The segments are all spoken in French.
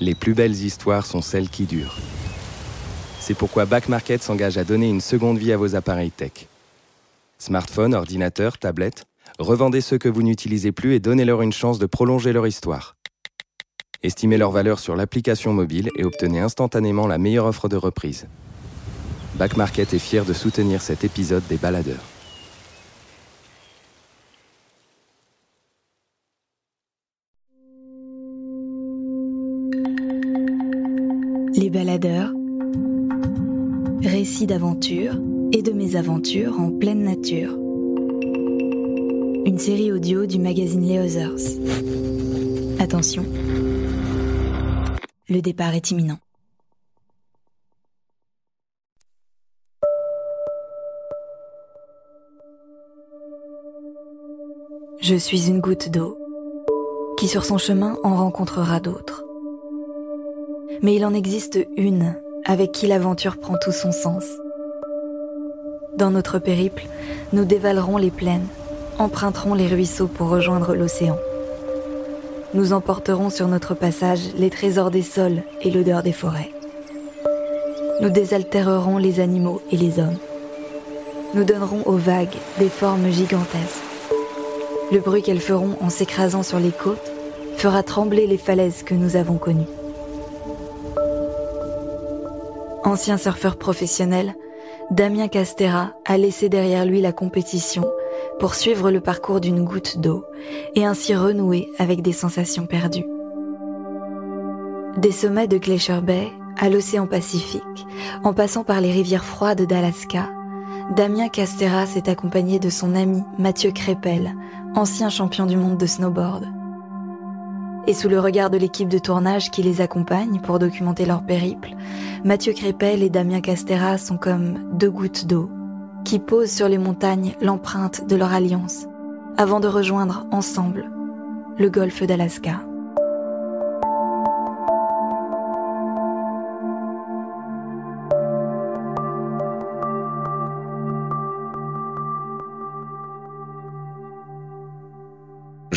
Les plus belles histoires sont celles qui durent. C'est pourquoi Back Market s'engage à donner une seconde vie à vos appareils tech. Smartphones, ordinateurs, tablettes, revendez ceux que vous n'utilisez plus et donnez-leur une chance de prolonger leur histoire. Estimez leur valeur sur l'application mobile et obtenez instantanément la meilleure offre de reprise. Back Market est fier de soutenir cet épisode des baladeurs. Les baladeurs, récits d'aventure et de mésaventures en pleine nature. Une série audio du magazine Les Others. Attention, le départ est imminent. Je suis une goutte d'eau qui sur son chemin en rencontrera d'autres. Mais il en existe une avec qui l'aventure prend tout son sens. Dans notre périple, nous dévalerons les plaines, emprunterons les ruisseaux pour rejoindre l'océan. Nous emporterons sur notre passage les trésors des sols et l'odeur des forêts. Nous désaltérerons les animaux et les hommes. Nous donnerons aux vagues des formes gigantesques. Le bruit qu'elles feront en s'écrasant sur les côtes fera trembler les falaises que nous avons connues. Ancien surfeur professionnel, Damien Castera a laissé derrière lui la compétition pour suivre le parcours d'une goutte d'eau et ainsi renouer avec des sensations perdues. Des sommets de Glacier Bay à l'océan Pacifique, en passant par les rivières froides d'Alaska, Damien Castera s'est accompagné de son ami Mathieu Crépel, ancien champion du monde de snowboard. Et sous le regard de l'équipe de tournage qui les accompagne pour documenter leur périple, Mathieu Crépel et Damien Castera sont comme deux gouttes d'eau qui posent sur les montagnes l'empreinte de leur alliance avant de rejoindre ensemble le golfe d'Alaska.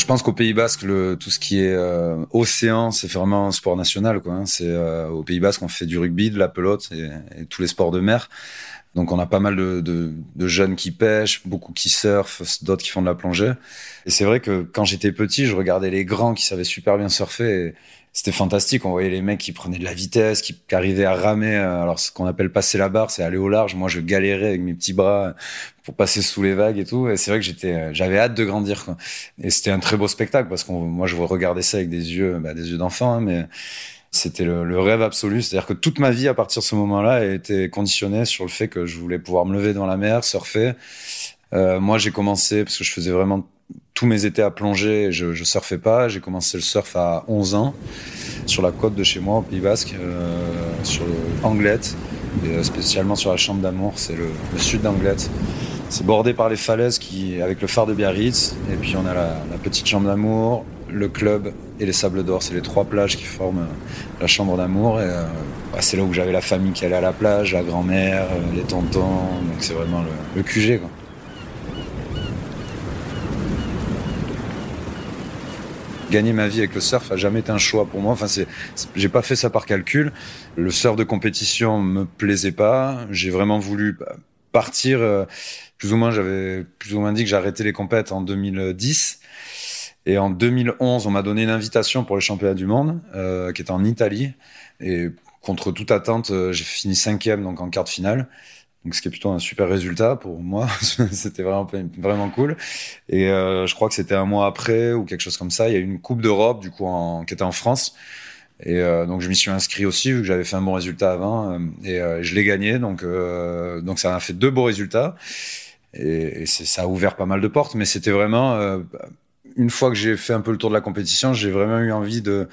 Pense qu'au Pays Basque, le, tout ce qui est euh, océan, c'est vraiment un sport national. Quoi, hein. C'est euh, au Pays Basque, on fait du rugby, de la pelote et tous les sports de mer. Donc on a pas mal de, de, de, jeunes qui pêchent, beaucoup qui surfent, d'autres qui font de la plongée. Et c'est vrai que quand j'étais petit, je regardais les grands qui savaient super bien surfer. C'était fantastique. On voyait les mecs qui prenaient de la vitesse, qui, qui arrivaient à ramer. Alors ce qu'on appelle passer la barre, c'est aller au large. Moi, je galérais avec mes petits bras pour passer sous les vagues et tout. Et c'est vrai que j'étais, j'avais hâte de grandir. Quoi. Et c'était un très beau spectacle parce que moi, je regardais ça avec des yeux, bah, des yeux d'enfant, hein, mais c'était le, rêve absolu. C'est-à-dire que toute ma vie, à partir de ce moment-là, été conditionnée sur le fait que je voulais pouvoir me lever dans la mer, surfer. Euh, moi, j'ai commencé parce que je faisais vraiment tous mes étés à plonger. Je, je surfais pas. J'ai commencé le surf à 11 ans sur la côte de chez moi, au Pays Basque, euh, sur Anglette, et euh, spécialement sur la Chambre d'Amour. C'est le, sud d'Anglette. C'est bordé par les falaises qui, avec le phare de Biarritz. Et puis on a la petite Chambre d'Amour, le club et les Sables d'Or. C'est les trois plages qui forment euh, la chambre d'amour. Et euh, bah, c'est là où j'avais la famille qui allait à la plage, la grand-mère, euh, les tontons. Donc c'est vraiment le, le QG. Quoi. Gagner ma vie avec le surf a jamais été un choix pour moi. Enfin, c'est, j'ai pas fait ça par calcul. Le surf de compétition me plaisait pas. J'ai vraiment voulu bah, partir. plus ou moins, j'avais plus ou moins dit que j'arrêtais les compètes en 2010. Et en 2011, on m'a donné une invitation pour les championnats du monde, euh, qui était en Italie. Et contre toute attente, euh, j'ai fini cinquième, donc en quart de finale. Donc, ce qui est plutôt un super résultat pour moi. c'était vraiment, vraiment cool. Et euh, je crois que c'était un mois après ou quelque chose comme ça. Il y a eu une Coupe d'Europe, du coup, en, qui était en France. Et euh, donc, je m'y suis inscrit aussi, vu que j'avais fait un bon résultat avant. Euh, et euh, je l'ai gagné. Donc, donc, ça m'a fait deux beaux résultats. Et, et ça a ouvert pas mal de portes. Mais c'était vraiment une fois que j'ai fait un peu le tour de la compétition, j'ai vraiment eu envie de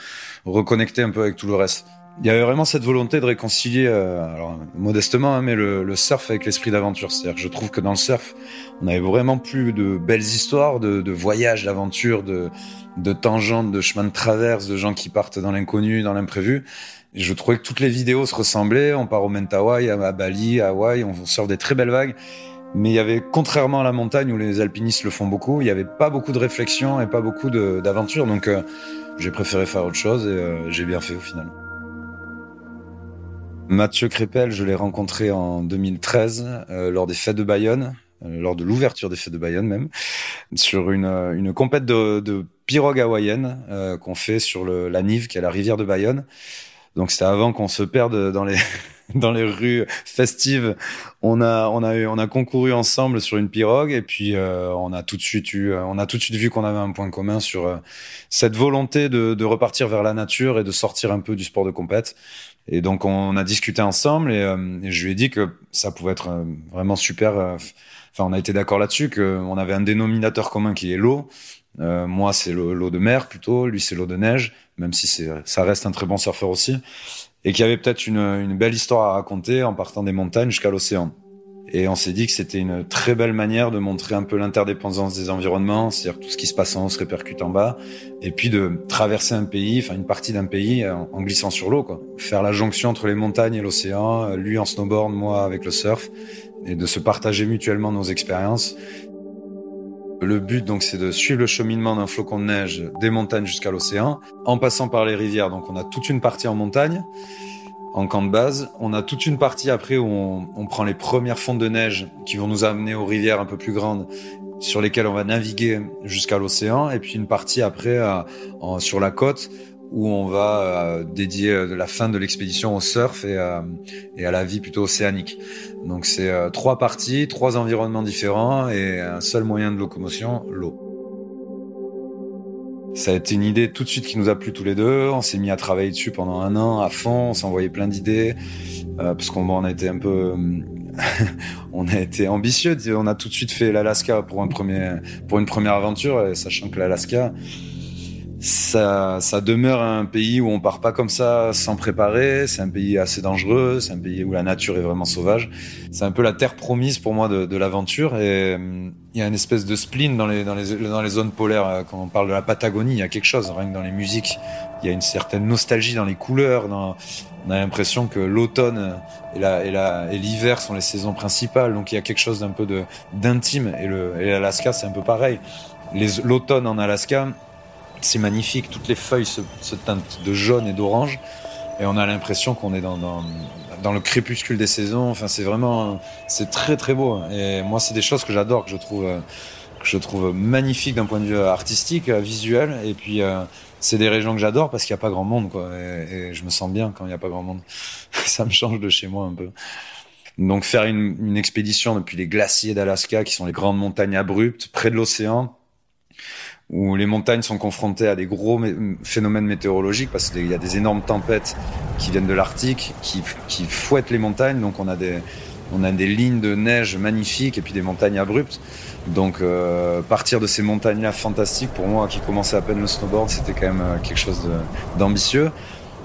reconnecter un peu avec tout le reste. Il y avait vraiment cette volonté de réconcilier, euh, alors modestement, hein, mais le, le, surf avec l'esprit d'aventure. C'est-à-dire que je trouve que dans le surf, on avait vraiment plus de belles histoires, de, de voyages, d'aventures, de, de tangentes, de chemins de traverse, de gens qui partent dans l'inconnu, dans l'imprévu. Je trouvais que toutes les vidéos se ressemblaient. On part au Mentawai, à Bali, à Hawaï, on surfe des très belles vagues. Mais il y avait, contrairement à la montagne où les alpinistes le font beaucoup, il n'y avait pas beaucoup de réflexion et pas beaucoup d'aventure. Donc, euh, j'ai préféré faire autre chose et j'ai bien fait au final. Mathieu Crépel, je l'ai rencontré en 2013 lors des fêtes de Bayonne. Euh, lors de l'ouverture des fêtes de Bayonne même, sur une, euh, une compète de, de pirogue hawaïenne euh, qu'on fait sur la Nive, qui est la rivière de Bayonne. Donc c'était avant qu'on se perde dans les dans les rues festives. On a on a eu, on a concouru ensemble sur une pirogue et puis on a tout de suite eu on a tout de suite vu qu'on avait un point commun sur cette volonté de, de repartir vers la nature et de sortir un peu du sport de compète. Et donc on a discuté ensemble et, et je lui ai dit que ça pouvait être vraiment super enfin, on a été d'accord là-dessus qu'on avait un dénominateur commun qui est l'eau. Euh, moi, c'est l'eau de mer plutôt. Lui, c'est l'eau de neige, même si ça reste un très bon surfeur aussi. Et qu'il y avait peut-être une, belle histoire à raconter en partant des montagnes jusqu'à l'océan. Et on s'est dit que c'était une très belle manière de montrer un peu l'interdépendance des environnements, c'est-à-dire tout ce qui se passe en haut se répercute en bas, et puis de traverser un pays, enfin une partie d'un pays en, en glissant sur l'eau, quoi. Faire la jonction entre les montagnes et l'océan, lui en snowboard, moi avec le surf, et de se partager mutuellement nos expériences. Le but, donc, c'est de suivre le cheminement d'un flocon de neige des montagnes jusqu'à l'océan, en passant par les rivières. Donc, on a toute une partie en montagne, en camp de base. On a toute une partie après où on, on prend les premières fontes de neige qui vont nous amener aux rivières un peu plus grandes sur lesquelles on va naviguer jusqu'à l'océan. Et puis une partie après sur la côte où on va euh, dédier euh, la fin de l'expédition au surf et, euh, et, à la vie plutôt océanique. Donc c'est trois parties, trois environnements différents et un seul moyen de locomotion, l'eau. Ça a été une idée tout de suite qui nous a plu tous les deux. On s'est mis à travailler dessus pendant un an à fond. On s'envoyait plein d'idées parce qu'on on a été un peu, on a été ambitieux. On a tout de suite fait l'Alaska pour un premier, pour une première aventure, sachant que l'Alaska, ça, ça demeure un pays où on part pas comme ça sans préparer. C'est un pays assez dangereux. C'est un pays où la nature est vraiment sauvage. C'est un peu la terre promise pour moi de, de l'aventure. Et hum, il y a une espèce de spleen dans les, dans les, dans les zones polaires. Euh, quand on parle de la Patagonie, il y a quelque chose. Rien que dans les musiques, il y a une certaine nostalgie dans les couleurs. On a l'impression que l'automne et la, et la, et l'hiver sont les saisons principales. Donc il y a quelque chose d'un peu d'intime. Et le, et l'Alaska, c'est un peu pareil. L'automne en Alaska, c'est magnifique. Toutes les feuilles se, teintent de jaune et d'orange. Et on a l'impression qu'on est dans, dans, dans, le crépuscule des saisons. Enfin, c'est vraiment, c'est très très beau. Et moi, c'est des choses que j'adore, que je trouve, que je trouve magnifique d'un point de vue artistique, visuel. Et puis, euh, c'est des régions que j'adore parce qu'il n'y a pas grand monde, quoi. Et, et, je me sens bien quand il n'y a pas grand monde. Ça me change de chez moi un peu. Donc, faire une, une expédition depuis les glaciers d'Alaska, qui sont les grandes montagnes abruptes, près de l'océan, où les montagnes sont confrontées à des gros phénomènes météorologiques parce qu'il y a des énormes tempêtes qui viennent de l'Arctique, qui, fouettent les montagnes. Donc on a des, on a des lignes de neige magnifiques et puis des montagnes abruptes. Donc euh, partir de ces montagnes-là fantastiques, pour moi qui commençais à peine le snowboard, c'était quand même euh, quelque chose d'ambitieux.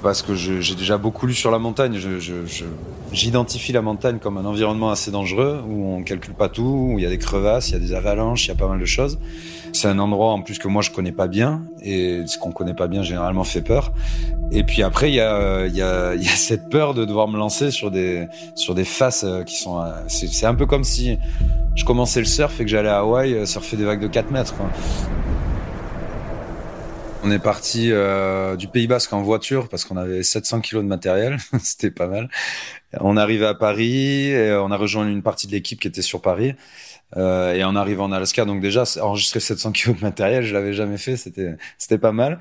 Parce que j'ai déjà beaucoup lu sur la montagne. J'identifie la montagne comme un environnement assez dangereux, où on calcule pas tout, où il y a des crevasses, il y a des avalanches, il y a pas mal de choses. C'est un endroit en plus que moi je connais pas bien et ce qu'on connaît pas bien généralement fait peur. Et puis après il y a il y a y a cette peur de devoir me lancer sur des sur des faces euh, qui sont euh, c'est un peu comme si je commençais le surf et que j'allais à Hawaï euh, surfer des vagues de 4 mètres. On est parti euh, du Pays Basque en voiture parce qu'on avait 700 kilos de matériel, c'était pas mal. On arrive à Paris, et on a rejoint une partie de l'équipe qui était sur Paris. Euh, et en arrivant en Alaska, donc déjà enregistrer 700 kg de matériel, je l'avais jamais fait, c'était c'était pas mal.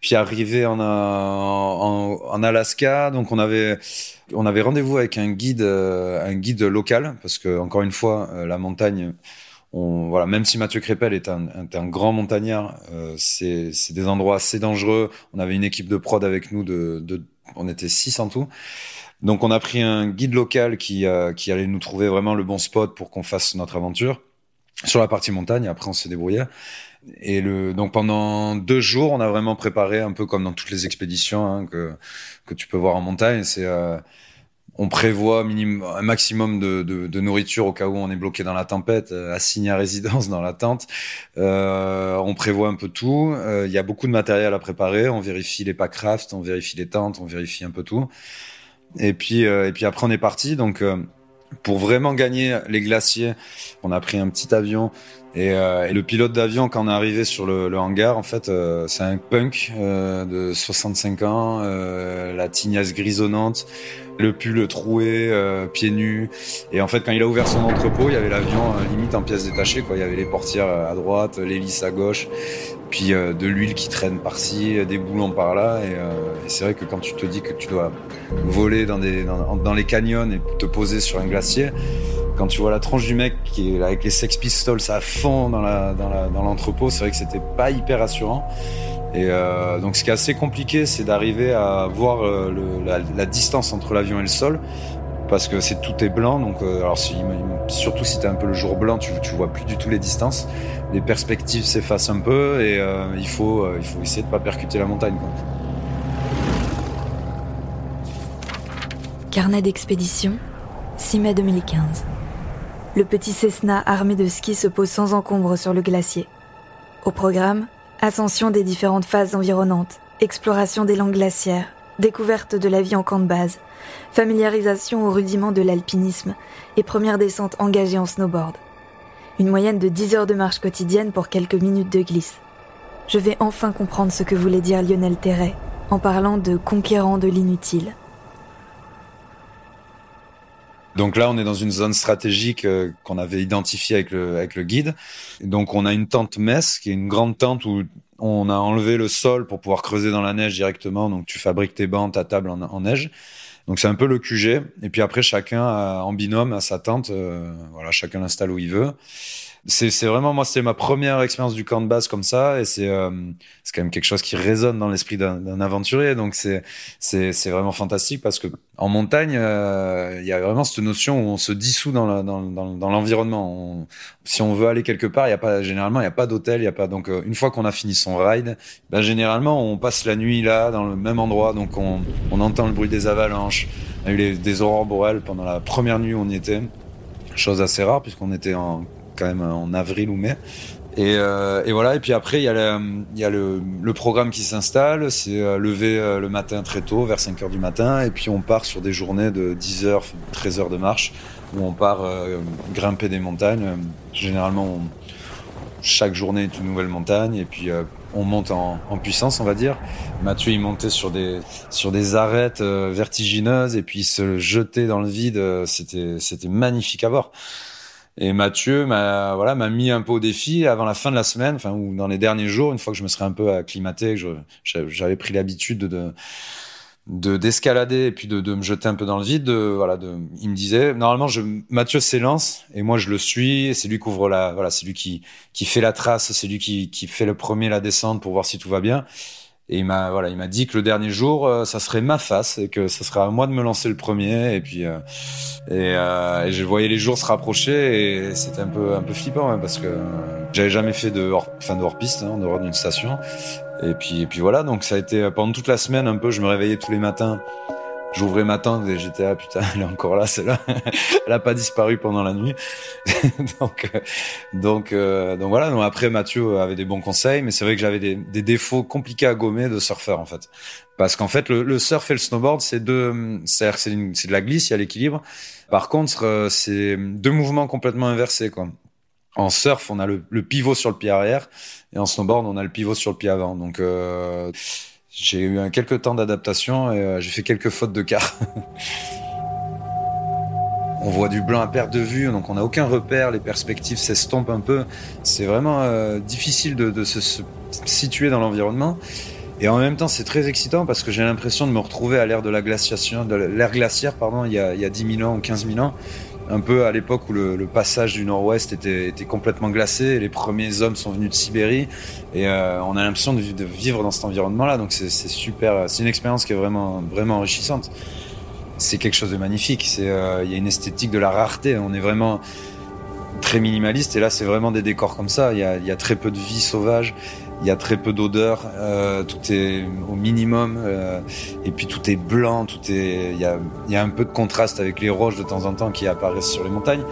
Puis arrivé en, en, en Alaska, donc on avait on avait rendez-vous avec un guide euh, un guide local parce que encore une fois euh, la montagne on, voilà, même si Mathieu Crépel est un, un, un grand montagnard, euh, c'est des endroits assez dangereux. On avait une équipe de prod avec nous de, de on était six en tout. Donc on a pris un guide local qui, euh, qui allait nous trouver vraiment le bon spot pour qu'on fasse notre aventure sur la partie montagne. Après on s'est débrouillé. Et le, donc pendant deux jours, on a vraiment préparé un peu comme dans toutes les expéditions hein, que, que tu peux voir en montagne. C'est euh, on prévoit minimum, un maximum de, de, de, nourriture au cas où on est bloqué dans la tempête, euh, assigné à résidence dans la tente. Euh, on prévoit un peu tout. Euh, il y a beaucoup de matériel à préparer. On vérifie les packraft, on vérifie les tentes, on vérifie un peu tout. Et puis, euh, et puis après, on est parti. Donc, euh, pour vraiment gagner les glaciers, on a pris un petit avion Et, euh, et, le pilote d'avion, quand on est arrivé sur le, le hangar, en fait, euh, c'est un punk euh, de 65 ans, euh, la tignasse grisonnante, le pull troué, pieds nus. Et en fait, quand il a ouvert son entrepôt, il y avait l'avion limite en pièces détachées. Quoi. Il y avait les portières à droite, l'hélice à gauche, puis de l'huile qui traîne par-ci, des boulons par-là. Et, et c'est vrai que quand tu te dis que tu dois voler dans, des, dans les canyons et te poser sur un glacier, quand tu vois la tranche du mec qui est avec les Sex Pistols à fond dans l'entrepôt, c'est vrai que c'était pas hyper rassurant. Et euh, donc ce qui est assez compliqué, c'est d'arriver à voir euh, la, distance entre l'avion et le sol, parce que c'est tout est blanc. Donc euh, si, surtout si t'es un peu le jour blanc, tu, tu vois plus du tout les distances. Les perspectives s'effacent un peu et il faut essayer de pas percuter la montagne. Carnet d'expédition, 6 mai 2015. Le petit Cessna armé de ski se pose sans encombre sur le glacier. Au programme, ascension des différentes phases environnantes, exploration des langues glaciaires, découverte de la vie en camp de base, familiarisation aux rudiments de l'alpinisme et première descente engagée en snowboard. Une moyenne de 10 heures de marche quotidienne pour quelques minutes de glisse. Je vais enfin comprendre ce que voulait dire Lionel Terret en parlant de conquérant de l'inutile. Donc là, on est dans une zone stratégique euh, qu'on avait identifiée avec le, guide. Donc on a une tente messe, qui est une grande tente où on a enlevé le sol pour pouvoir creuser dans la neige directement. Donc tu fabriques tes bancs, ta table en, neige. Donc c'est un peu le QG. Et puis après, chacun en binôme à sa tente. Euh, voilà, chacun l'installe où il veut c'est vraiment moi c'est ma première expérience du camp de base comme ça et c'est euh, c'est quand même quelque chose qui résonne dans l'esprit d'un aventurier. Donc c'est c'est vraiment fantastique parce que en montagne euh, il y a vraiment cette notion où on se dissout dans la, dans, dans, l'environnement. Si on veut aller quelque part il y a pas généralement il y a pas d'hôtel il y a pas donc euh, une fois qu'on a fini son ride ben généralement on passe la nuit là dans le même endroit. Donc on on entend le bruit des avalanches. On a eu des aurores boréales pendant la première nuit où on y était. Chose assez rare puisqu'on était en quand même en avril ou mai. Et, euh, et, voilà. Et puis après, il y a le, il y a le, le programme qui s'installe. C'est euh, lever euh, le matin très tôt, vers 5 heures du matin. Et puis on part sur des journées de 10 heures, 13 heures de marche, où on part grimper des montagnes. Généralement, chaque journée est une nouvelle montagne. Et puis on monte en, en, puissance, on va dire. Mathieu, il montait sur des sur des arêtes vertigineuses et puis se jeter dans le vide. C'était c'était magnifique à voir. Et Mathieu m'a voilà m'a mis un peu au défi avant la fin de la semaine, enfin ou dans les derniers jours, une fois que je me serais un peu acclimaté, que j'avais pris l'habitude de, de d'escalader et puis de, de, me jeter un peu dans le vide. De, voilà, de, il me disait normalement je Mathieu s'élance et moi je le suis. C'est lui qui ouvre la voilà, c'est lui qui qui fait la trace, c'est lui qui qui fait le premier la descente pour voir si tout va bien. Et il m'a voilà, il m'a dit que le dernier jour, euh, ça serait ma face et que ça serait à moi de me lancer le premier. Et puis euh, et, euh, et, je voyais les jours se rapprocher et c'était un peu un peu flippant hein, parce que j'avais jamais fait de hors, enfin de hors piste, hein, en dehors d'une station. Et puis et puis voilà, donc ça a été pendant toute la semaine un peu. Je me réveillais tous les matins J'ouvrais ma tente et j'étais ah putain elle est encore là celle-là. Elle a pas disparu pendant la nuit. Donc euh, donc euh, donc voilà. Donc après Mathieu avait des bons conseils mais c'est vrai que j'avais des, des, défauts compliqués à gommer de surfeur en fait. Parce qu'en fait le, le, surf et le snowboard c'est deux c'est c'est de la glisse il y a l'équilibre. Par contre euh, c'est deux mouvements complètement inversés quoi. En surf on a le, le, pivot sur le pied arrière et en snowboard on a le pivot sur le pied avant. Donc euh, j'ai eu un quelques temps d'adaptation et euh, j'ai fait quelques fautes de quart. on voit du blanc à perte de vue, donc on n'a aucun repère, les perspectives s'estompent un peu. C'est vraiment euh, difficile de, se, situer dans l'environnement. Et en même temps, c'est très excitant parce que j'ai l'impression de me retrouver à l'ère de la glaciation, de l'ère glaciaire, pardon, il y, a, il y a 10 000 ans ou 15 000 ans un peu à l'époque où le, passage du Nord-Ouest était, complètement glacé. Les premiers hommes sont venus de Sibérie et euh, on a l'impression de, vivre dans cet environnement-là. Donc c'est super, c'est une expérience qui est vraiment vraiment enrichissante. C'est quelque chose de magnifique. Euh, il y a une esthétique de la rareté. On est vraiment très minimaliste et là c'est vraiment des décors comme ça. Il y a, il y a très peu de vie sauvage il y a très peu d'odeur, euh, tout est au minimum, euh, et puis tout est blanc, tout est, il y a, y a un peu de contraste avec les roches de temps en temps qui apparaissent sur les montagnes,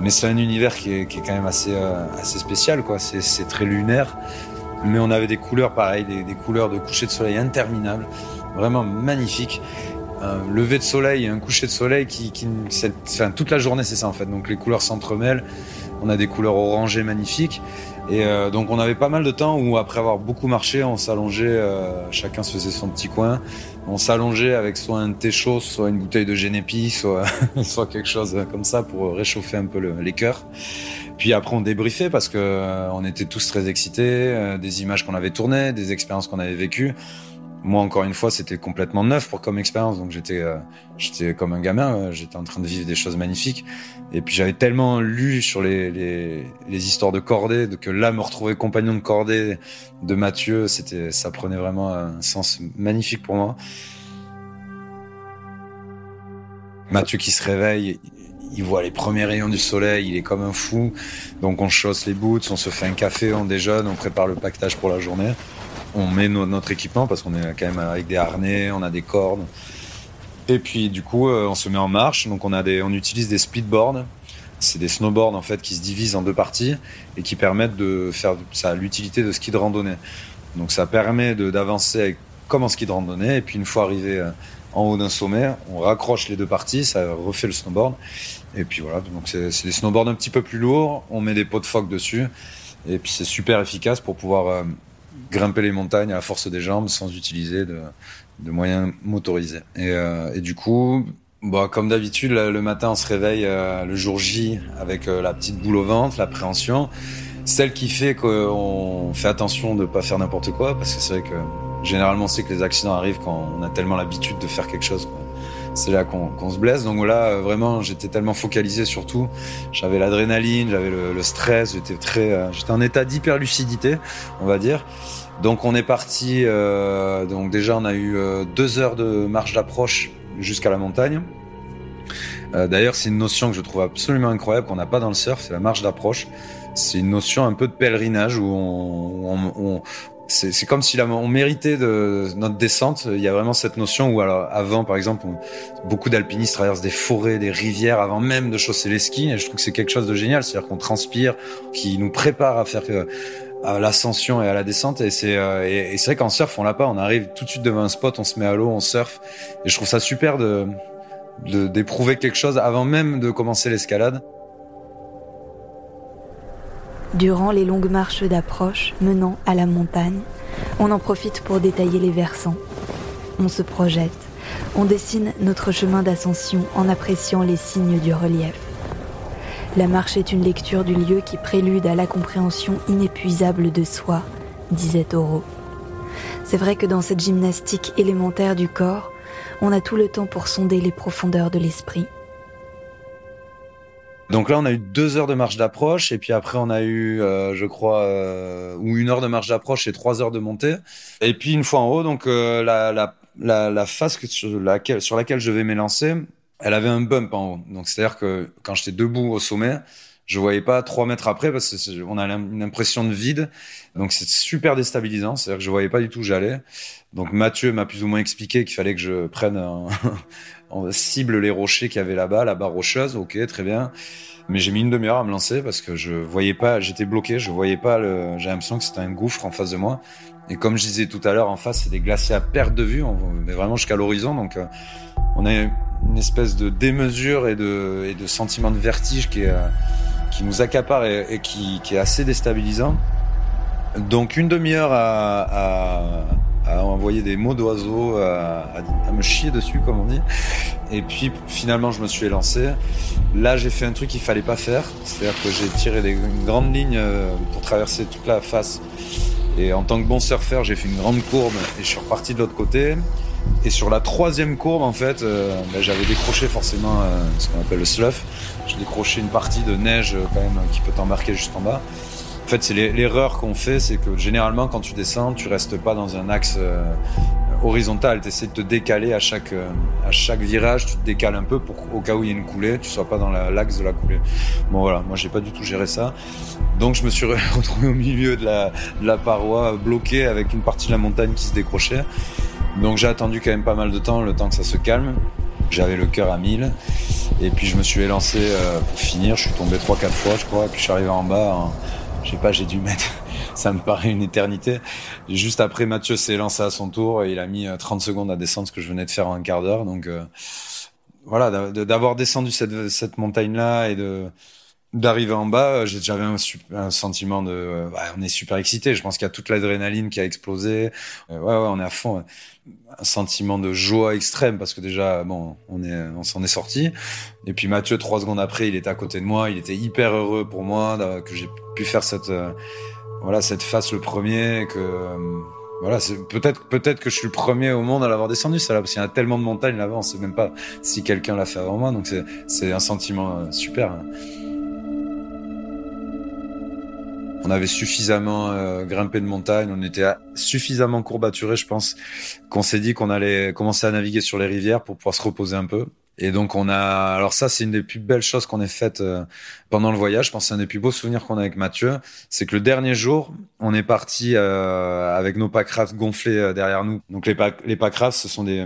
mais c'est un univers qui est, qui est, quand même assez, euh, assez spécial, quoi. C'est très lunaire, mais on avait des couleurs pareilles, des, des couleurs de coucher de soleil interminables, vraiment magnifiques. Un lever de soleil un coucher de soleil qui, qui enfin, toute la journée c'est ça en fait. Donc les couleurs s'entremêlent on a des couleurs orangées magnifiques. Et euh, donc on avait pas mal de temps où après avoir beaucoup marché, on s'allongeait, euh, chacun se faisait son petit coin. On s'allongeait avec soit un thé chaud, soit une bouteille de génépi, soit, soit quelque chose comme ça pour réchauffer un peu le, les cœurs. Puis après on débriefait parce que euh, on était tous très excités, des images qu'on avait tournées, des expériences qu'on avait vécues moi encore une fois c'était complètement neuf pour comme expérience. Donc j'étais euh, j'étais comme un gamin. Euh, j'étais en train de vivre des choses magnifiques. Et puis j'avais tellement lu sur les, les, les histoires de cordée que là me retrouver compagnon de cordée de Mathieu c'était ça prenait vraiment un sens magnifique pour moi. Mathieu qui se réveille il voit les premiers rayons du soleil, il est comme un fou. Donc on chausse les boots, on se fait un café, on déjeune, on prépare le pactage pour la journée on met notre équipement parce qu'on est quand même avec des harnais, on a des cordes. Et puis du coup, euh, on se met en marche. Donc on a des, on utilise des speedboards. C'est des snowboards en fait qui se divisent en deux parties et qui permettent de faire ça l'utilité de ski de randonnée. Donc ça permet d'avancer comme en ski de randonnée. Et puis une fois arrivé euh, en haut d'un sommet, on raccroche les deux parties, ça refait le snowboard. Et puis voilà, donc c'est des snowboards un petit peu plus lourds. On met des pots de phoque dessus. Et puis c'est super efficace pour pouvoir euh, grimper les montagnes à la force des jambes sans utiliser de, moyens motorisés. Et, euh, et du coup, bah, comme d'habitude, le matin, on se réveille euh, le jour J avec euh, la petite boule au ventre, l'appréhension. Celle qui fait qu'on fait attention de pas faire n'importe quoi, parce que c'est vrai que généralement, c'est que les accidents arrivent quand on a tellement l'habitude de faire quelque chose. C'est là qu'on se blesse. Donc là, vraiment, j'étais tellement focalisé sur tout. J'avais l'adrénaline, j'avais le, le, stress, j'étais très, j'étais en état d'hyperlucidité, on va dire. Donc on est parti. Euh, donc déjà on a eu euh, deux heures de marche d'approche jusqu'à la montagne. Euh, D'ailleurs c'est une notion que je trouve absolument incroyable qu'on n'a pas dans le surf, c'est la marche d'approche. C'est une notion un peu de pèlerinage où on, on, on c'est comme si on méritait de notre descente. Il y a vraiment cette notion où, alors, avant, par exemple, beaucoup d'alpinistes traversent des forêts, des rivières avant même de chausser les skis. Et je trouve que c'est quelque chose de génial. C'est-à-dire qu'on transpire, qui nous prépare à faire à l'ascension et à la descente et c'est euh, et, vrai qu'en surf on l'a pas on arrive tout de suite devant un spot on se met à l'eau on surfe et je trouve ça super de d'éprouver quelque chose avant même de commencer l'escalade. Durant les longues marches d'approche menant à la montagne, on en profite pour détailler les versants. On se projette, on dessine notre chemin d'ascension en appréciant les signes du relief. La marche est une lecture du lieu qui prélude à la compréhension inépuisable de soi, disait Taureau. C'est vrai que dans cette gymnastique élémentaire du corps, on a tout le temps pour sonder les profondeurs de l'esprit. Donc là, on a eu deux heures de marche d'approche, et puis après, on a eu, euh, je crois, euh, ou une heure de marche d'approche et trois heures de montée. Et puis une fois en haut, donc euh, la, la, la, la face que, sur, laquelle, sur laquelle je vais m'élancer, elle avait un bump en haut. Donc c'est-à-dire que quand j'étais debout au sommet, je voyais pas trois mètres après parce qu'on a une impression de vide. Donc c'est super déstabilisant. C'est-à-dire que je voyais pas du tout où j'allais. Donc Mathieu m'a plus ou moins expliqué qu'il fallait que je prenne un... on cible les rochers qu'il y avait là-bas, la barre rocheuse. Ok, très bien. Mais j'ai mis une demi-heure à me lancer parce que je voyais pas, j'étais bloqué, je voyais pas le, j'ai l'impression que c'était un gouffre en face de moi. Et comme je disais tout à l'heure, en face, c'est des glaciers à perte de vue, mais vraiment jusqu'à l'horizon. Donc, euh, on a une espèce de démesure et de, et de sentiment de vertige qui, est, euh, qui nous accapare et, et qui, qui, est assez déstabilisant. Donc une demi-heure à, à, à, envoyer des mots d'oiseaux, à, me chier dessus comme on dit. Et puis finalement je me suis élancé. Là j'ai fait un truc qu'il fallait pas faire, c'est-à-dire que j'ai tiré des, une grande ligne euh, pour traverser toute la face. Et en tant que bon surfeur, j'ai fait une grande courbe et je suis reparti de l'autre côté. Et sur la troisième courbe, en fait, euh, bah, j'avais décroché forcément euh, ce qu'on appelle le slough. J'ai décroché une partie de neige quand même qui peut t'embarquer juste en bas. En fait, c'est l'erreur qu'on fait, c'est que généralement quand tu descends, tu restes pas dans un axe euh, horizontal. Tu essaies de te décaler à chaque euh, à chaque virage, tu te décales un peu pour au cas où il y a une coulée, tu sois pas dans l'axe de la coulée. Bon voilà, moi j'ai pas du tout géré ça. Donc je me suis retrouvé au milieu de la, paroi, bloqué avec une partie de la montagne qui se décrochait. Donc j'ai attendu quand même pas mal de temps, le temps que ça se calme. J'avais le cœur à 1000. Et puis je me suis élancé euh, pour finir. Je suis tombé 3-4 fois, je crois. Et puis je suis arrivé en bas. Je sais pas, j'ai dû mettre. ça me paraît une éternité. Juste après, Mathieu s'est lancé à son tour et il a mis 30 euh, secondes à descendre ce que je venais de faire en un quart d'heure. Donc euh, voilà, d'avoir descendu cette, cette montagne-là et de d'arriver en bas, j'avais un, un, sentiment de, on est super excité. Je pense qu'il y a toute l'adrénaline qui a explosé. ouais, ouais, on est à fond. Un sentiment de joie extrême parce que déjà, bon, on est, on s'en est sorti. Et puis Mathieu, trois secondes après, il était à côté de moi. Il était hyper heureux pour moi que j'ai pu faire cette, voilà, cette face le premier que voilà, c'est peut-être peut-être que je suis le premier au monde à l'avoir descendu ça là parce qu'il y a tellement de montagnes là-bas, on sait même pas si quelqu'un l'a fait avant moi, donc c'est un sentiment euh, super. Hein. On avait suffisamment euh, grimpé de montagne, on était suffisamment courbaturé, je pense, qu'on s'est dit qu'on allait commencer à naviguer sur les rivières pour pouvoir se reposer un peu. Et donc on a, alors ça c'est une des plus belles choses qu'on ait faites euh, pendant le voyage. Je pense c'est un des plus beaux souvenirs qu'on a avec Mathieu. C'est que le dernier jour, on est parti euh, avec nos packrafts gonflés derrière nous. Donc les, pack, packrafts, ce sont des,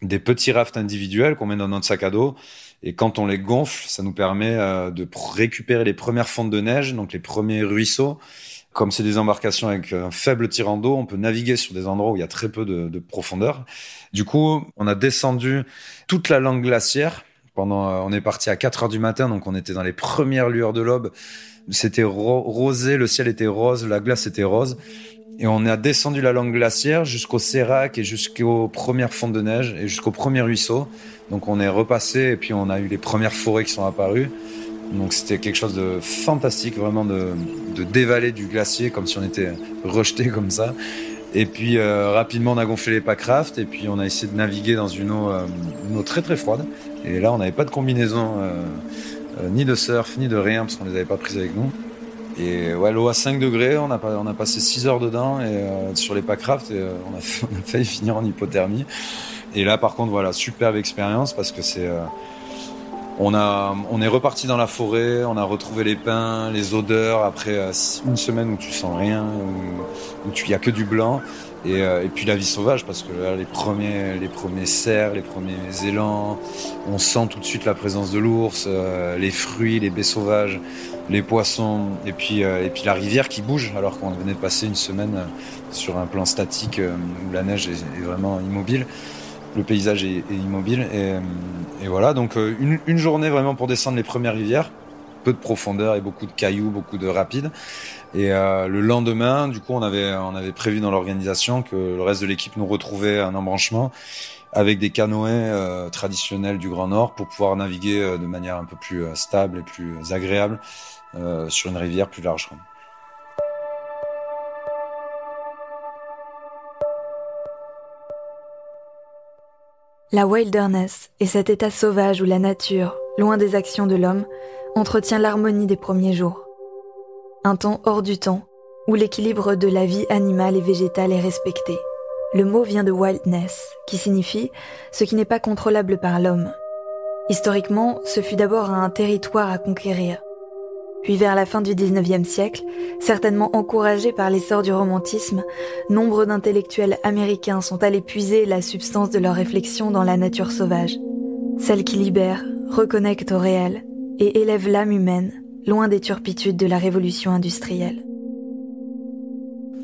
des petits rafts individuels qu'on met dans notre sac à dos. Et quand on les gonfle, ça nous permet de récupérer les premières fontes de neige, donc les premiers ruisseaux. Comme c'est des embarcations avec un faible tirant d'eau, on peut naviguer sur des endroits où il y a très peu de, de profondeur. Du coup, on a descendu toute la langue glaciaire. Pendant, euh, on est parti à 4 heures du matin, donc on était dans les premières lueurs de l'aube. C'était rosé, le ciel était rose, la glace était rose. Et on a descendu la langue glaciaire jusqu'au Sérac et jusqu'aux premières fontes de neige et jusqu'au premier ruisseau. Donc on est repassé et puis on a eu les premières forêts qui sont apparues. Donc c'était quelque chose de fantastique, vraiment de, dévaler du glacier comme si on était rejeté comme ça. Et puis euh, rapidement on a gonflé les packrafts et puis on a essayé de naviguer dans une eau, euh, une eau très très froide. Et là on n'avait pas de combinaison, euh, ni de surf, ni de rien parce qu'on les avait pas prises avec nous. Et ouais, l'eau à 5 degrés, on a, on a passé 6 heures dedans et, sur les packrafts et on a, on, a, failli finir en hypothermie. Et là par contre voilà, superbe expérience parce que c'est on, a, on est reparti dans la forêt, on a retrouvé les pins, les odeurs après euh, une semaine où tu sens rien, où, tu y a que du blanc. Et, euh, et, puis la vie sauvage parce que là les premiers cerfs, les premiers élans, on sent tout de suite la présence de l'ours, euh, les fruits, les baies sauvages, les poissons et puis et puis la rivière qui bouge alors qu'on venait de passer une semaine sur un plan statique où la neige est vraiment immobile le paysage est, immobile. Et, voilà, donc euh, une, journée vraiment pour descendre les premières rivières, peu de profondeur et beaucoup de cailloux, beaucoup de rapides. Et euh, le lendemain, du coup, on avait, prévu dans l'organisation que le reste de l'équipe nous retrouvait à un embranchement avec des canoës euh, traditionnels du Grand Nord pour pouvoir naviguer euh, de manière un peu plus stable et plus agréable sur une rivière plus large. La wilderness est cet état sauvage où la nature, loin des actions de l'homme, entretient l'harmonie des premiers jours. Un temps hors du temps, où l'équilibre de la vie animale et végétale est respecté. Le mot vient de wildness, qui signifie ce qui n'est pas contrôlable par l'homme. Historiquement, ce fut d'abord un territoire à conquérir, puis vers la fin du XIXe siècle, certainement encouragés par l'essor du romantisme, nombre d'intellectuels américains sont allés puiser la substance de leurs réflexions dans la nature sauvage, celle qui libère, reconnecte au réel et élève l'âme humaine, loin des turpitudes de la révolution industrielle.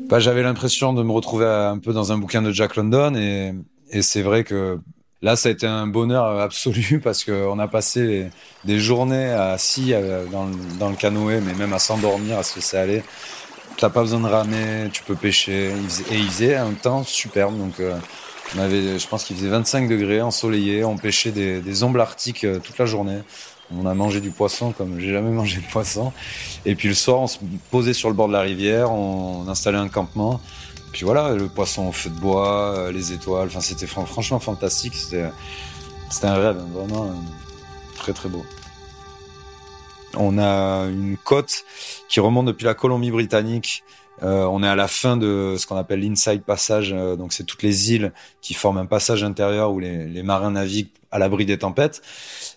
Bah, J'avais l'impression de me retrouver un peu dans un bouquin de Jack London et, c'est vrai que Là, ça a été un bonheur absolu parce qu'on a passé des journées assis euh, dans, dans le canoë, mais même à s'endormir, à se laisser aller. T'as pas besoin de ramer, tu peux pêcher. Et il faisait un temps superbe. Donc, euh, on avait, je pense qu'il faisait 25 degrés, ensoleillé. On pêchait des, des ombres arctiques euh, toute la journée. On a mangé du poisson comme j'ai jamais mangé de poisson. Et puis le soir, on se posait sur le bord de la rivière, on installait un campement. Puis voilà, le poisson au feu de bois, euh, les étoiles, enfin c'était franchement fantastique. C'était, un rêve, hein, vraiment euh, très très beau. On a une côte qui remonte depuis la Colombie-Britannique. Euh, on est à la fin de ce qu'on appelle l'inside passage, donc c'est toutes les îles qui forment un passage intérieur où les, marins naviguent à l'abri des tempêtes.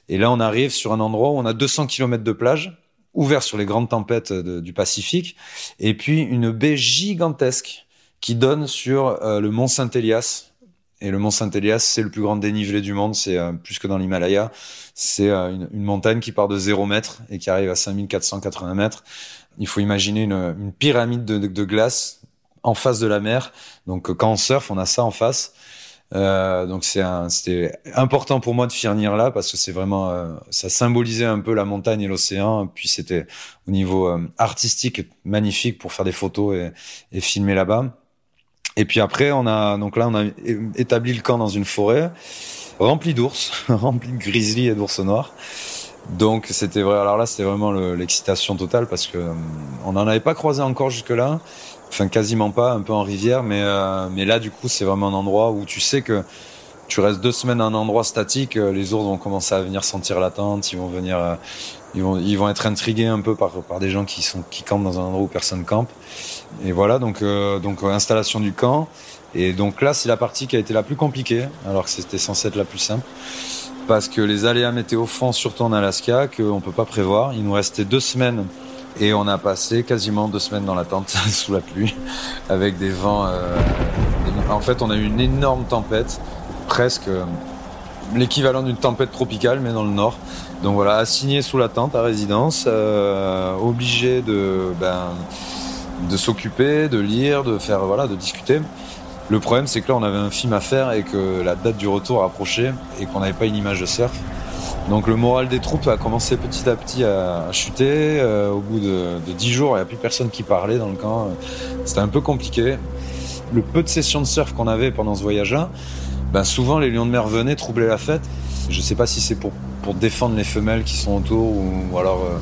Et là, on arrive sur un endroit où on a 200 km de plage, ouvert sur les grandes tempêtes du Pacifique, et puis une baie gigantesque qui donne sur euh, le mont Saint-Élias. Et le mont Saint-Élias, c'est le plus grand dénivelé du monde, c'est euh, plus que dans l'Himalaya. C'est euh, une, une, montagne qui part de 0 mètre et qui arrive à 5480 mètres. Il faut imaginer une, une pyramide de, de, glace en face de la mer. Donc quand on surfe, on a ça en face. Euh, donc c'était important pour moi de finir là parce que c'est vraiment euh, ça symbolisait un peu la montagne et l'océan. Puis c'était au niveau euh, artistique magnifique pour faire des photos et, et filmer là-bas. Et puis après on a donc là on a établi le camp dans une forêt remplie d'ours, remplie de grizzlies et d'ours noirs. Donc c'était vrai. Alors là c'était vraiment l'excitation totale parce que on n'en avait pas croisé encore jusque là enfin quasiment pas, un peu en rivière, mais euh, mais là du coup c'est vraiment un endroit où tu sais que tu restes deux semaines à un endroit statique, euh, les ours vont commencer à venir sentir la tente, ils vont venir, euh, ils vont ils vont être intrigués un peu par par des gens qui sont qui campent dans un endroit où personne campe, et voilà donc donc installation du camp, et donc là c'est la partie qui a été la plus compliquée, alors que c'était censé être la plus simple. Parce que les aléas météo font, surtout en Alaska, qu'on peut pas prévoir. Il nous restait deux semaines et on a passé quasiment deux semaines dans la tente sous la pluie, avec des vents. Euh, en fait, on a eu une énorme tempête, presque euh, l'équivalent d'une tempête tropicale, mais dans le nord. Donc voilà, assigné sous la tente à résidence, euh, obligé de, ben, de s'occuper, de lire, de faire, voilà, de discuter. Le problème, c'est que là, on avait un film à faire et que la date du retour approchait et qu'on n'avait pas une image de surf. Donc le moral des troupes a commencé petit à petit à, chuter. Euh, au bout de, dix jours, il n'y a plus personne qui parlait dans le camp. C'était un peu compliqué. Le peu de sessions de surf qu'on avait pendant ce voyage-là, ben souvent les lions de mer venaient troubler la fête. Je ne sais pas si c'est pour, pour défendre les femelles qui sont autour ou, alors euh,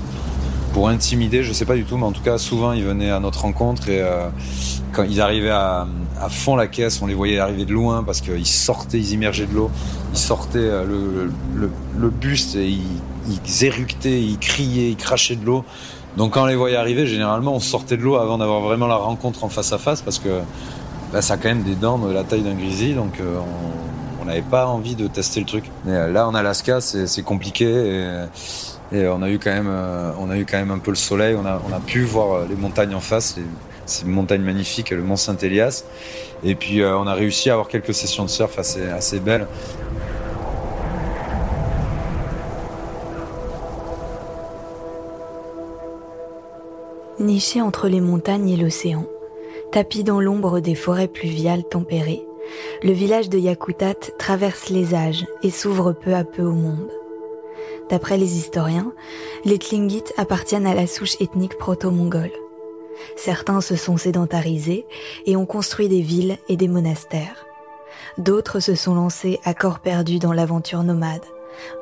pour intimider, je ne sais pas du tout, mais en tout cas souvent ils venaient à notre rencontre et euh, quand ils arrivaient à, à, fond la caisse, on les voyait arriver de loin parce qu'ils sortaient, ils immergeaient de l'eau, ils sortaient euh, le, buste et ils, ils, éructaient, ils criaient, ils crachaient de l'eau. Donc quand on les voyait arriver, généralement on sortait de l'eau avant d'avoir vraiment la rencontre en face à face parce que bah, ça a quand même des dents de la taille d'un grizzly, donc euh, on n'avait pas envie de tester le truc. Mais euh, là en Alaska, c'est compliqué. Et, et on a eu quand même, on a eu quand même un peu le soleil. On a, on a pu voir les montagnes en face. C'est une montagne magnifique, le Mont Saint-Élias. Et puis euh, on a réussi à avoir quelques sessions de surf assez, belles. Niché entre les montagnes et l'océan, tapis dans l'ombre des forêts pluviales tempérées, le village de Yakutat traverse les âges et s'ouvre peu à peu au monde. D'après les historiens, les Tlingit appartiennent à la souche ethnique proto-mongole. Certains se sont sédentarisés et ont construit des villes et des monastères. D'autres se sont lancés à corps perdu dans l'aventure nomade,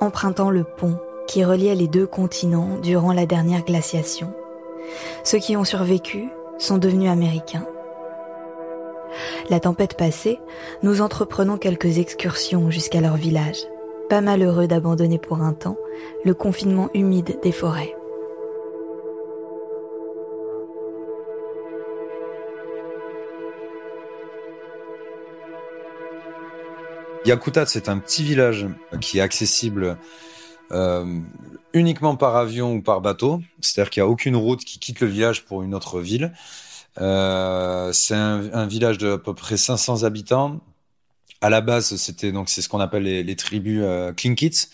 empruntant le pont qui reliait les deux continents durant la dernière glaciation. Ceux qui ont survécu sont devenus américains. La tempête passée, nous entreprenons quelques excursions jusqu'à leur village, pas malheureux d'abandonner pour un temps le confinement humide des forêts. Yakutat, c'est un petit village qui est accessible euh, uniquement par avion ou par bateau. C'est-à-dire qu'il n'y a aucune route qui quitte le village pour une autre ville. Euh, c'est un, village de à peu près 500 habitants. À la base, c'était donc c'est ce qu'on appelle les, tribus euh, Klinkits.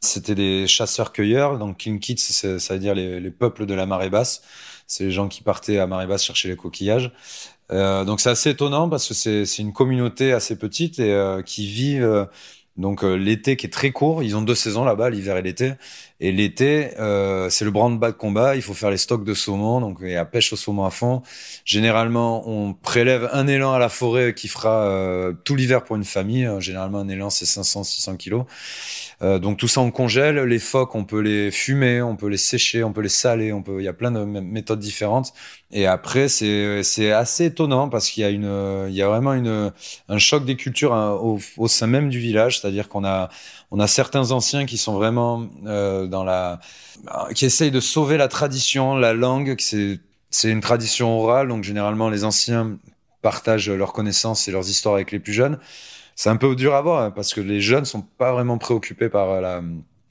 C'était des chasseurs-cueilleurs. Donc Klinkits, ça veut dire les, les, peuples de la marée basse. C'est les gens qui partaient à marée basse chercher les coquillages. Euh, donc c'est assez étonnant parce que c'est une communauté assez petite et euh, qui vit euh, donc l'été qui est très court. Ils ont deux saisons là-bas, l'hiver et l'été. Et l'été, c'est le branle-bas de combat. Il faut faire les stocks de saumon, donc y a pêche au saumon à fond. Généralement, on prélève un élan à la forêt qui fera tout l'hiver pour une famille. Généralement, un élan c'est 500-600 kilos. Euh, donc tout ça on congèle. Les phoques, on peut les fumer, on peut les sécher, on peut les saler, on peut. Il y a plein de méthodes différentes. Et après c'est c'est assez étonnant parce qu'il y a une il y a vraiment une un choc des cultures hein, au, au sein même du village. C'est-à-dire qu'on a on a certains anciens qui sont vraiment euh, dans la qui essayent de sauver la tradition, la langue. C'est c'est une tradition orale, donc généralement les anciens partagent leurs connaissances et leurs histoires avec les plus jeunes c'est un peu dur à voir hein, parce que les jeunes sont pas vraiment préoccupés par la,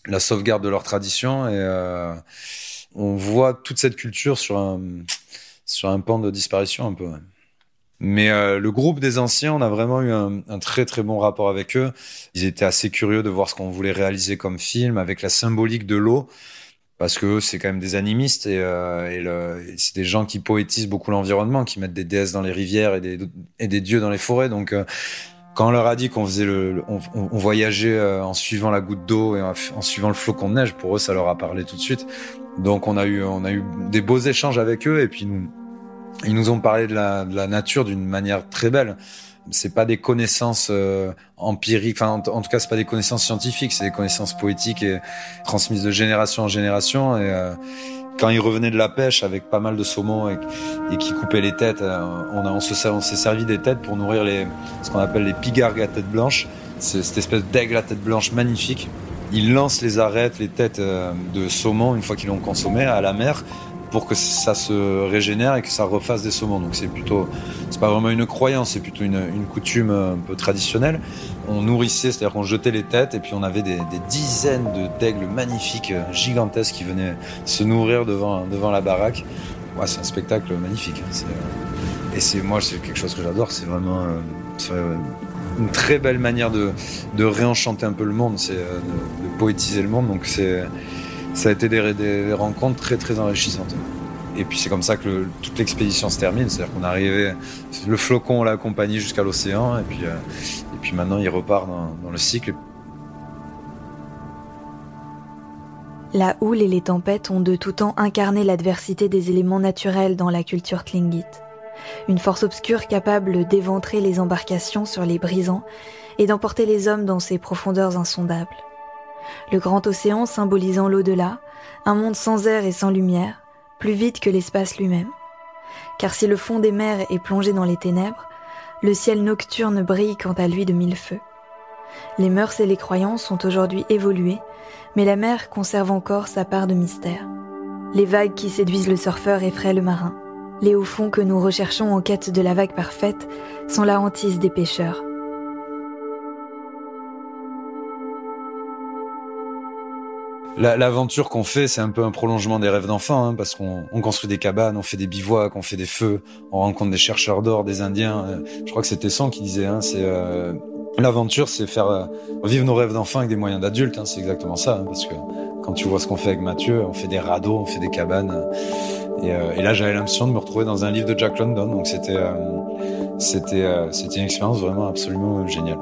la sauvegarde de leur tradition et euh, on voit toute cette culture sur un sur un pan de disparition un peu. Mais euh, le groupe des anciens, on a vraiment eu un, un, très très bon rapport avec eux. Ils étaient assez curieux de voir ce qu'on voulait réaliser comme film avec la symbolique de l'eau parce que c'est quand même des animistes et, euh, et, c'est des gens qui poétisent beaucoup l'environnement, qui mettent des déesses dans les rivières et des, et des dieux dans les forêts. Donc quand on leur a dit qu'on faisait le, on, voyageait euh, en suivant la goutte d'eau et en, suivant le flocon de neige, pour eux, ça leur a parlé tout de suite. Donc on a eu, on a eu des beaux échanges avec eux et puis nous, ils nous ont parlé de la, de la nature d'une manière très belle. C'est pas des connaissances euh, empiriques, enfin en, tout cas c'est pas des connaissances scientifiques, c'est des connaissances poétiques et transmises de génération en génération. Et euh, quand ils revenaient de la pêche avec pas mal de saumon et, et qui coupaient les têtes, euh, on, a, on s'est servi des têtes pour nourrir les, ce qu'on appelle les pigargues à tête blanche. C'est cette espèce d'aigle à tête blanche magnifique. Ils lancent les arêtes, les têtes de saumon une fois qu'ils l'ont consommé à la mer pour que ça se régénère et que ça refasse des saumons. Donc c'est plutôt, c'est pas vraiment une croyance, c'est plutôt une, coutume un peu traditionnelle. On nourrissait, c'est-à-dire qu'on jetait les têtes et puis on avait des, dizaines d'aigles magnifiques, gigantesques qui venaient se nourrir devant, devant la baraque. C'est un spectacle magnifique. Hein. Euh, et c'est moi, c'est quelque chose que j'adore. C'est vraiment euh, une très belle manière de, réenchanter un peu le monde, euh, de, de poétiser le monde. Donc c'est ça a été des, rencontres très très enrichissantes. Et puis c'est comme ça que toute l'expédition se termine, c'est-à-dire qu'on arrivé, le flocon l'a accompagné jusqu'à l'océan, et puis euh, et puis maintenant il repart dans, le cycle. La houle et les tempêtes ont de tout temps incarné l'adversité des éléments naturels dans la culture Tlingit. Une force obscure capable d'éventrer les embarcations sur les brisants et d'emporter les hommes dans ces profondeurs insondables le grand océan symbolisant l'au-delà, un monde sans air et sans lumière, plus vide que l'espace lui-même. Car si le fond des mers est plongé dans les ténèbres, le ciel nocturne brille quant à lui de mille feux. Les mœurs et les croyances ont aujourd'hui évolué, mais la mer conserve encore sa part de mystère. Les vagues qui séduisent le surfeur effraient le marin. Les hauts fonds que nous recherchons en quête de la vague parfaite sont la hantise des pêcheurs. L'aventure qu'on fait, c'est un peu un prolongement des rêves d'enfant, hein, parce qu'on construit des cabanes, on fait des bivouacs, on fait des feux, on rencontre des chercheurs d'or, des Indiens. Euh, je crois que c'était Tesson qui disait, hein, c'est euh, l'aventure, c'est faire euh, vivre nos rêves d'enfant avec des moyens d'adultes. Hein, c'est exactement ça, hein, parce que quand tu vois ce qu'on fait avec Mathieu, on fait des radeaux, on fait des cabanes. Et, et là, j'avais l'impression de me retrouver dans un livre de Jack London, donc c'était c'était c'était une expérience vraiment absolument géniale.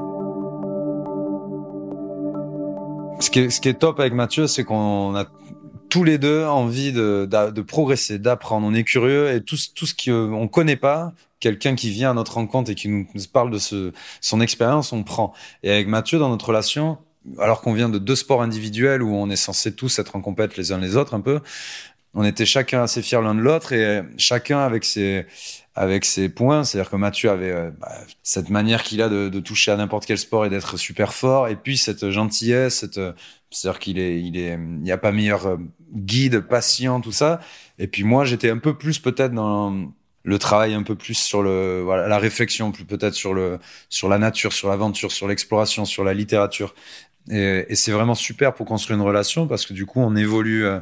Ce qui, est, ce qui est top avec Mathieu, c'est qu'on a tous les deux envie de, de, progresser, d'apprendre. On est curieux et tout, tout ce qu'on connaît pas, quelqu'un qui vient à notre rencontre et qui nous parle de ce, son expérience, on prend. Et avec Mathieu, dans notre relation, alors qu'on vient de deux sports individuels où on est censé tous être en compète les uns les autres un peu, on était chacun assez fiers l'un de l'autre et chacun avec ses, avec ses points. C'est-à-dire que Mathieu avait euh, bah, cette manière qu'il a de, de, toucher à n'importe quel sport et d'être super fort, et puis cette gentillesse, cette, c'est-à-dire qu'il est, il est, il n'y a pas meilleur euh, guide, patient, tout ça. Et puis moi, j'étais un peu plus peut-être dans le travail, un peu plus sur le, voilà, la réflexion, plus peut-être sur le, sur la nature, sur l'aventure, sur l'exploration, sur la littérature. Et, et c'est vraiment super pour construire une relation parce que du coup, on évolue euh,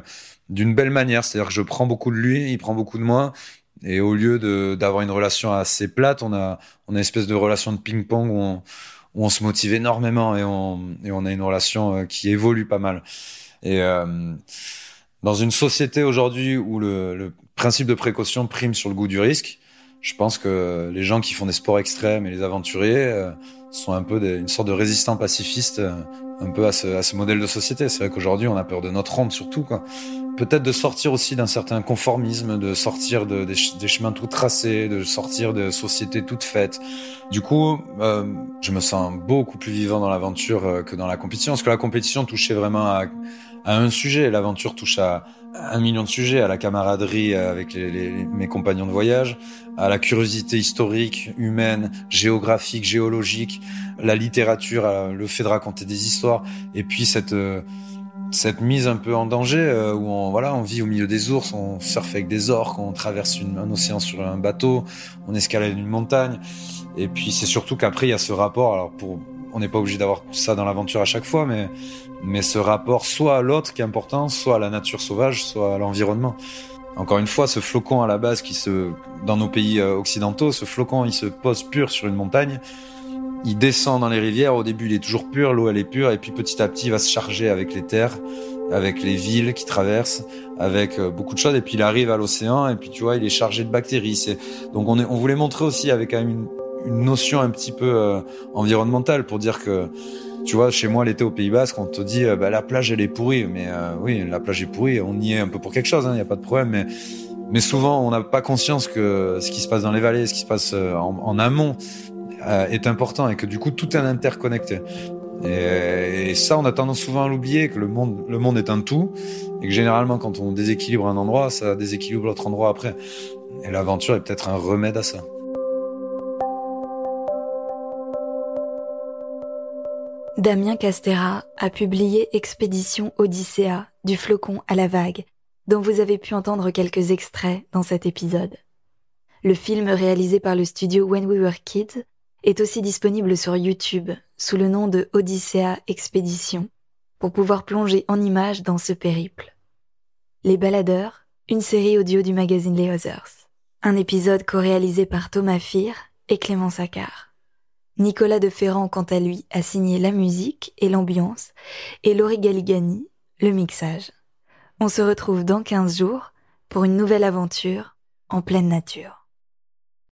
d'une belle manière. C'est-à-dire que je prends beaucoup de lui, il prend beaucoup de moi. Et au lieu d'avoir une relation assez plate, on a on une espèce de relation de ping-pong où on, se motive énormément et on et on a une relation euh, qui évolue pas mal. Et euh, dans une société aujourd'hui où le, principe de précaution prime sur le goût du risque, je pense que les gens qui font des sports extrêmes et les aventuriers euh, sont un peu des, une sorte de résistants pacifistes un peu à ce, à ce modèle de société. C'est vrai qu'aujourd'hui, on a peur de notre honte surtout. Quoi. Peut-être de sortir aussi d'un certain conformisme, de sortir de, des, des, chemins tout tracés, de sortir de sociétés toutes faites. Du coup, euh, je me sens beaucoup plus vivant dans l'aventure euh, que dans la compétition, parce que la compétition touchait vraiment à, à un sujet. L'aventure touche à, un million de sujets, à la camaraderie avec mes compagnons de voyage, à la curiosité historique, humaine, géographique, géologique, la littérature, le fait de raconter des histoires, et puis cette euh, cette mise un peu en danger euh, où on voilà on vit au milieu des ours, on surfe avec des orques, on traverse un océan sur un bateau, on escalade une montagne, et puis c'est surtout qu'après il y a ce rapport. Alors pour on n'est pas obligé d'avoir ça dans l'aventure à chaque fois, mais mais ce rapport soit à l'autre qui est important, soit à la nature sauvage, soit à l'environnement. Encore une fois, ce flocon à la base qui se, dans nos pays euh, occidentaux, ce flocon, il se pose pur sur une montagne. Il descend dans les rivières. Au début, il est toujours pur, l'eau elle est pure, et puis petit à petit, il va se charger avec les terres, avec les villes qui traversent, avec euh, beaucoup de choses. Et puis il arrive à l'océan, et puis tu vois, il est chargé de bactéries. C'est donc on, est, on voulait montrer aussi avec une une notion un petit peu environnementale pour dire que tu vois, chez moi, l'été au Pays Basque, on te dit, bah, la plage, elle est pourrie. Mais oui, la plage est pourrie. On y est un peu pour quelque chose, il hein, n'y a pas de problème. Mais, mais souvent, on n'a pas conscience que ce qui se passe dans les vallées, ce qui se passe en, en amont, est important et que du coup, tout est interconnecté. Et, ça, on a tendance souvent à l'oublier, que le monde, le monde est un tout, et que généralement, quand on déséquilibre un endroit, ça déséquilibre l'autre endroit après. Et l'aventure est peut-être un remède à ça. Damien Castera a publié Expédition Odyssea, du flocon à la vague, dont vous avez pu entendre quelques extraits dans cet épisode. Le film réalisé par le studio When We Were Kids est aussi disponible sur YouTube sous le nom de Odyssea Expédition pour pouvoir plonger en images dans ce périple. Les Baladeurs, une série audio du magazine Les Others. Un épisode co-réalisé par Thomas Fir et Clément Saccard. Nicolas de Ferrand, quant à lui, a signé la musique et l'ambiance et Laurie Galigani, le mixage. On se retrouve dans 15 jours pour une nouvelle aventure en pleine nature.